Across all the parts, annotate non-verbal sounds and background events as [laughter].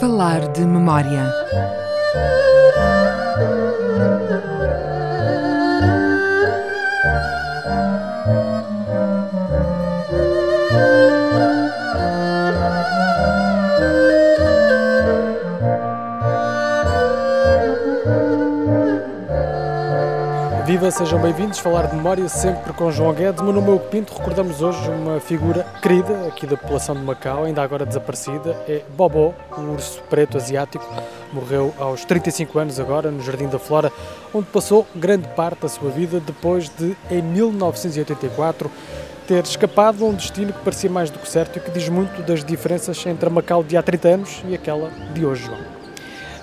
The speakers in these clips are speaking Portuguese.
Falar de memória. Viva, sejam bem-vindos. Falar de memória sempre com João Guedes. Meu nome é Hugo Pinto. Recordamos hoje uma figura querida aqui da população de Macau, ainda agora desaparecida. É Bobó, um urso preto asiático. Morreu aos 35 anos agora no Jardim da Flora, onde passou grande parte da sua vida depois de, em 1984, ter escapado a um destino que parecia mais do que certo e que diz muito das diferenças entre a Macau de há 30 anos e aquela de hoje, João.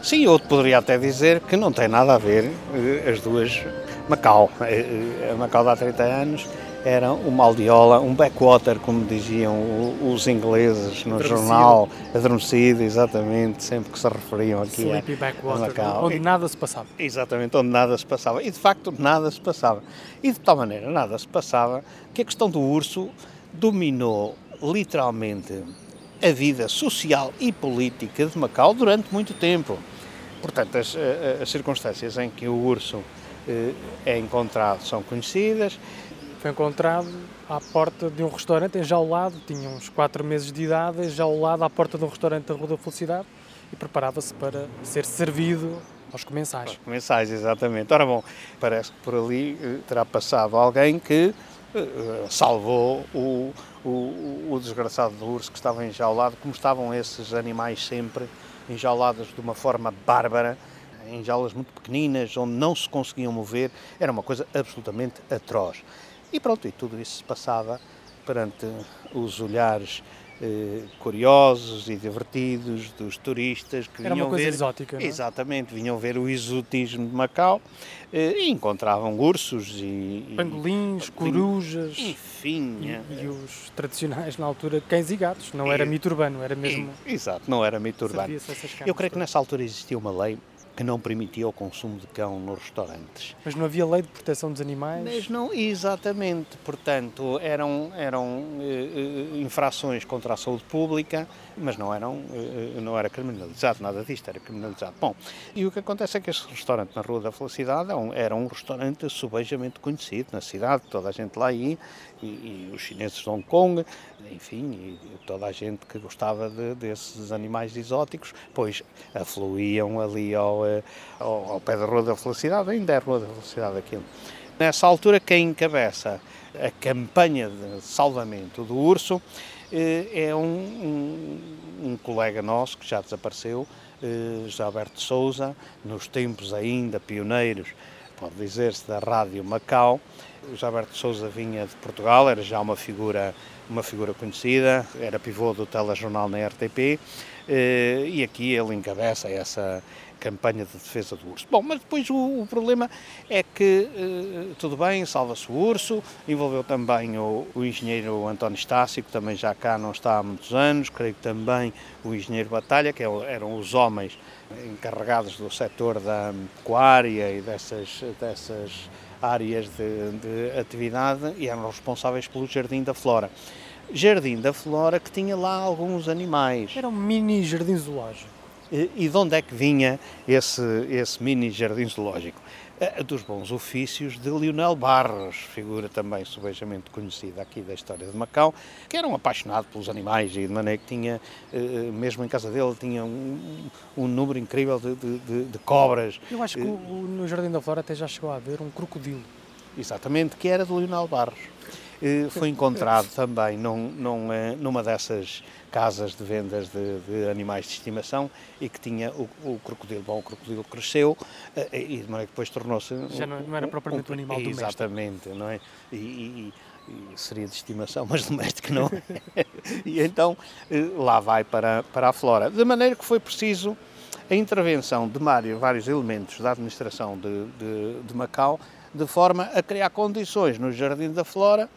Sim, eu poderia até dizer que não tem nada a ver eh, as duas Macau. Eh, eh, A Macau de há 30 anos era uma aldeola, um backwater, como diziam os ingleses no Adormecido. jornal, adormecido, exatamente, sempre que se referiam aqui a, Sleepy a Backwater, Macau. onde nada se passava. Exatamente, onde nada se passava. E de facto nada se passava. E de tal maneira nada se passava que a questão do urso dominou literalmente a vida social e política de Macau durante muito tempo. Portanto, as, eh, as circunstâncias em que o urso eh, é encontrado são conhecidas. Foi encontrado à porta de um restaurante enjaulado, tinha uns 4 meses de idade, enjaulado à porta de um restaurante da Rua da Felicidade e preparava-se para ser servido aos comensais. Mensais, exatamente. Ora bom, parece que por ali eh, terá passado alguém que eh, eh, salvou o, o, o desgraçado do urso que estava enjaulado, como estavam esses animais sempre enjaulados de uma forma bárbara, em jaulas muito pequeninas, onde não se conseguiam mover, era uma coisa absolutamente atroz. E pronto, e tudo isso se passava perante os olhares eh, curiosos e divertidos dos turistas que Era uma vinham coisa ver exótica, não é? Exatamente, vinham ver o exotismo de Macau eh, e encontravam ursos e, e Pangolins, corujas enfim, e, eh, e os tradicionais na altura cães e gatos. Não era E- mito urbano, era mesmo. e- exato, não era mito urbano. Eu creio que nessa altura existia uma lei que não permitia o consumo de cão nos restaurantes. Mas não havia lei de proteção dos animais. Mas não, exatamente, portanto, eram, eram eh, eh, infrações contra a saúde pública, mas não, eram, eh, não era criminalizado, nada disto era criminalizado. Bom, e o que acontece é que este restaurante na Rua da Felicidade é era um restaurante subejamente conhecido na cidade, toda a gente lá ia, e, e os chineses de Hong Kong, enfim, e toda a gente que gostava de- desses animais exóticos, pois afluíam ali ao, ao, ao pé da Rua da Felicidade, ainda é a Rua da Felicidade aquilo. Nessa altura, quem encabeça a campanha de salvamento do urso eh, é um, um, um colega nosso que já desapareceu, eh, José Alberto Souza, nos tempos ainda pioneiros, pode dizer-se, da Rádio Macau. José Alberto Souza vinha de Portugal, era já uma figura, uma figura conhecida, era pivô do telejornal na RTP, eh, e aqui ele encabeça essa campanha de defesa do urso. Bom, mas depois o, o problema é que, eh, tudo bem, salva-se o urso, envolveu também o, o engenheiro António Estácio, que também já cá não está há muitos anos, creio que também o engenheiro Batalha, que é eram os homens encarregados do setor da pecuária e dessas, dessas áreas de, de atividade e eram responsáveis pelo Jardim da Flora. Jardim da Flora que tinha lá alguns animais. Era um mini jardim zoológico. E e de onde é que vinha esse, esse mini jardim zoológico? Eh, Dos bons ofícios de Lionel Barros, figura também subejamente conhecida aqui da história de Macau, que era um apaixonado pelos animais e de maneira que tinha, eh, mesmo em casa dele, tinha um, um número incrível de, de- de- cobras. Eu acho que no Jardim da Flora até já chegou a haver um crocodilo. Exatamente, que era de Lionel Barros. Eh, Foi encontrado também num, num, eh, numa dessas casas de vendas de, de animais de estimação e que tinha o, o crocodilo. Bom, o crocodilo cresceu eh, e de maneira que depois tornou-se... Já não- não era propriamente um animal doméstico. Exatamente, não é? E, e- e seria de estimação, mas doméstico não é. [laughs] E então lá vai para, para a flora. De maneira que foi preciso a intervenção de vários, vários elementos da administração de, de, de Macau, de forma a criar condições no Jardim da Flora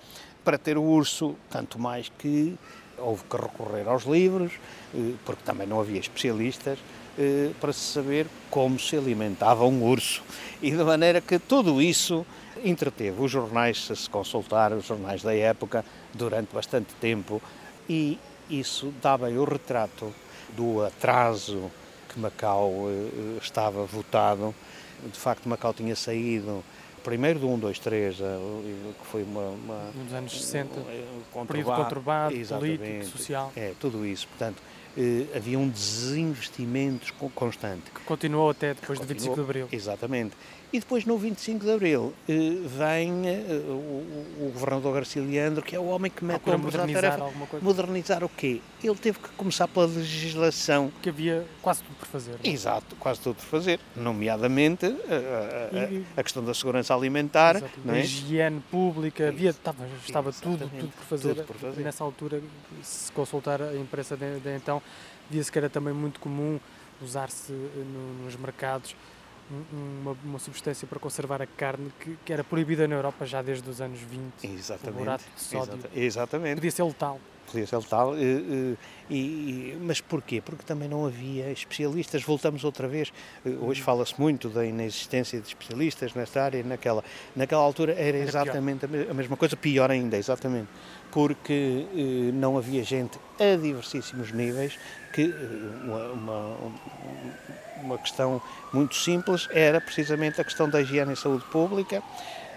para ter o urso, tanto mais que houve que recorrer aos livros, eh, porque também não havia especialistas, eh, para se saber como se alimentava um urso. E de maneira que tudo isso entreteve os jornais, se se consultar os jornais da época, durante bastante tempo, e isso bem o retrato do atraso que Macau eh, estava votado. De facto, Macau tinha saído primeiro do 1, 2, 3, que foi uma. uma Nos anos 60, um período conturbado, político, social. É, tudo isso. Portanto, eh, havia um desinvestimento constante. Que continuou até depois do 25 de Abril. Exatamente. E depois, no 25 de Abril, eh, vem eh, o, o, governador Garcia Leandro, que é o homem que mete a modernizar tarefa. Alguma coisa. Modernizar o quê? Ele teve que começar pela legislação. Que havia quase tudo por fazer. É? Exato, quase tudo por fazer. Nomeadamente a, a, a questão da segurança alimentar. Exato, não é? Higiene pública, havia, estava, estava tudo, tudo, por fazer. tudo por fazer. Nessa altura, se consultar a imprensa de, de então, via-se que era também muito comum usar-se eh, no, nos mercados uma, uma, substância para conservar a carne que, que, era proibida na Europa já desde os anos 20. Exatamente. de sódio. Exata, exatamente. Podia ser letal. Podia ser letal. E, eh, eh, e, mas porquê? Porque também não havia especialistas. Voltamos outra vez. Eh, hoje fala-se muito da inexistência de especialistas nesta área. Naquela, naquela altura era, era exatamente pior. a mesma coisa, pior ainda, exatamente. Porque não havia gente a diversíssimos níveis que uma, uma uma questão muito simples, era precisamente a questão da higiene e saúde pública,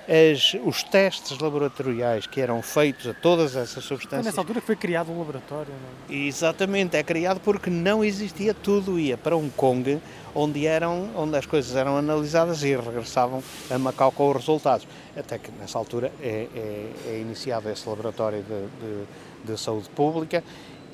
as, os testes laboratoriais que eram feitos a todas essas substâncias. Foi nessa altura que foi criado o laboratório, não é? Exatamente, é criado porque não existia tudo, ia para um Kong, onde, eram, onde as coisas eram analisadas e regressavam a Macau com os resultados. Até que nessa altura é, é, é iniciado esse laboratório de, de, de saúde pública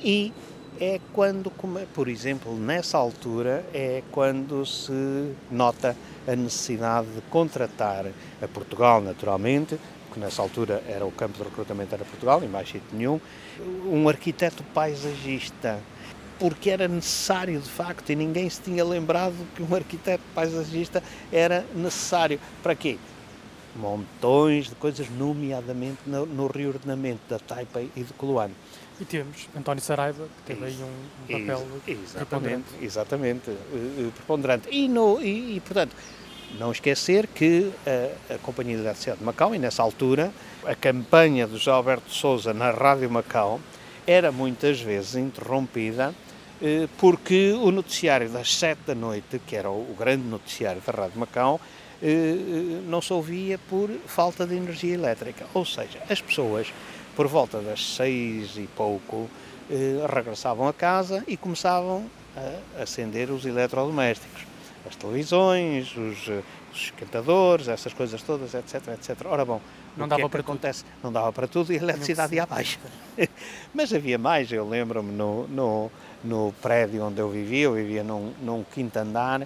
e é quando, por exemplo, nessa altura, é quando se nota a necessidade de contratar a Portugal, naturalmente, porque nessa altura era o campo de recrutamento era Portugal, em mais sítio nenhum, um arquiteto paisagista, porque era necessário de facto, e ninguém se tinha lembrado que um arquiteto paisagista era necessário. Para quê? Montões de coisas, nomeadamente no, no reordenamento da Taipei e do Coluano. E temos António Saraiva, que teve aí um, papel exatamente, preponderante. Exatamente, eh, eh, preponderante. E, no, e, e, portanto, não esquecer que a, a Companhia de Eletricidade de Macau, e nessa altura, a campanha do José Alberto Souza na Rádio Macau era muitas vezes interrompida eh, porque o noticiário das sete da noite, que era o grande noticiário da Rádio Macau, não se ouvia por falta de energia elétrica. Ou seja, as pessoas por volta das seis e pouco, eh, regressavam a casa e começavam a acender os eletrodomésticos, as televisões, os, eh, os esquentadores, essas coisas todas, etc, etc. Ora bom, não dava é para acontece? Tudo. Não dava para tudo e a eletricidade ia abaixo. [laughs] Mas havia mais, eu lembro-me no, no, no, prédio onde eu vivia, eu vivia num, num quinto andar, eh,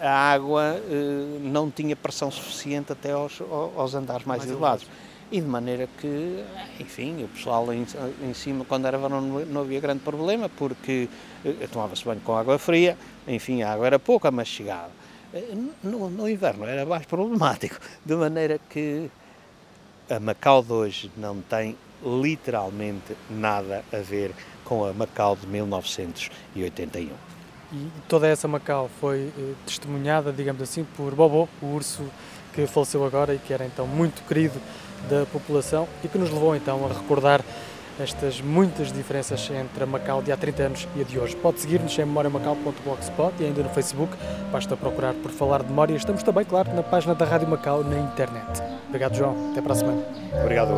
a água eh, não tinha pressão suficiente até aos, aos andares mais, mais elevados. e de maneira que, enfim, o pessoal em, em cima, quando era verão, não, havia grande problema, porque eh, tomava-se banho com água fria, enfim, a água era pouca, mas chegava. Eh, no, no, inverno era mais [laughs] problemático, de maneira que a Macau de hoje não tem literalmente nada a ver com a Macau de 1981. E toda essa Macau foi eh, testemunhada, digamos assim, por Bobo, o urso que faleceu agora e que era então muito querido da população e que nos levou então a recordar estas muitas diferenças entre a Macau de há 30 anos e a de hoje. Pode seguir-nos em memoriamacau.blogspot e ainda no Facebook, basta procurar por Falar de Memória. Estamos também, claro, na página da Rádio Macau na internet. Obrigado, João. Até para a semana. Obrigado.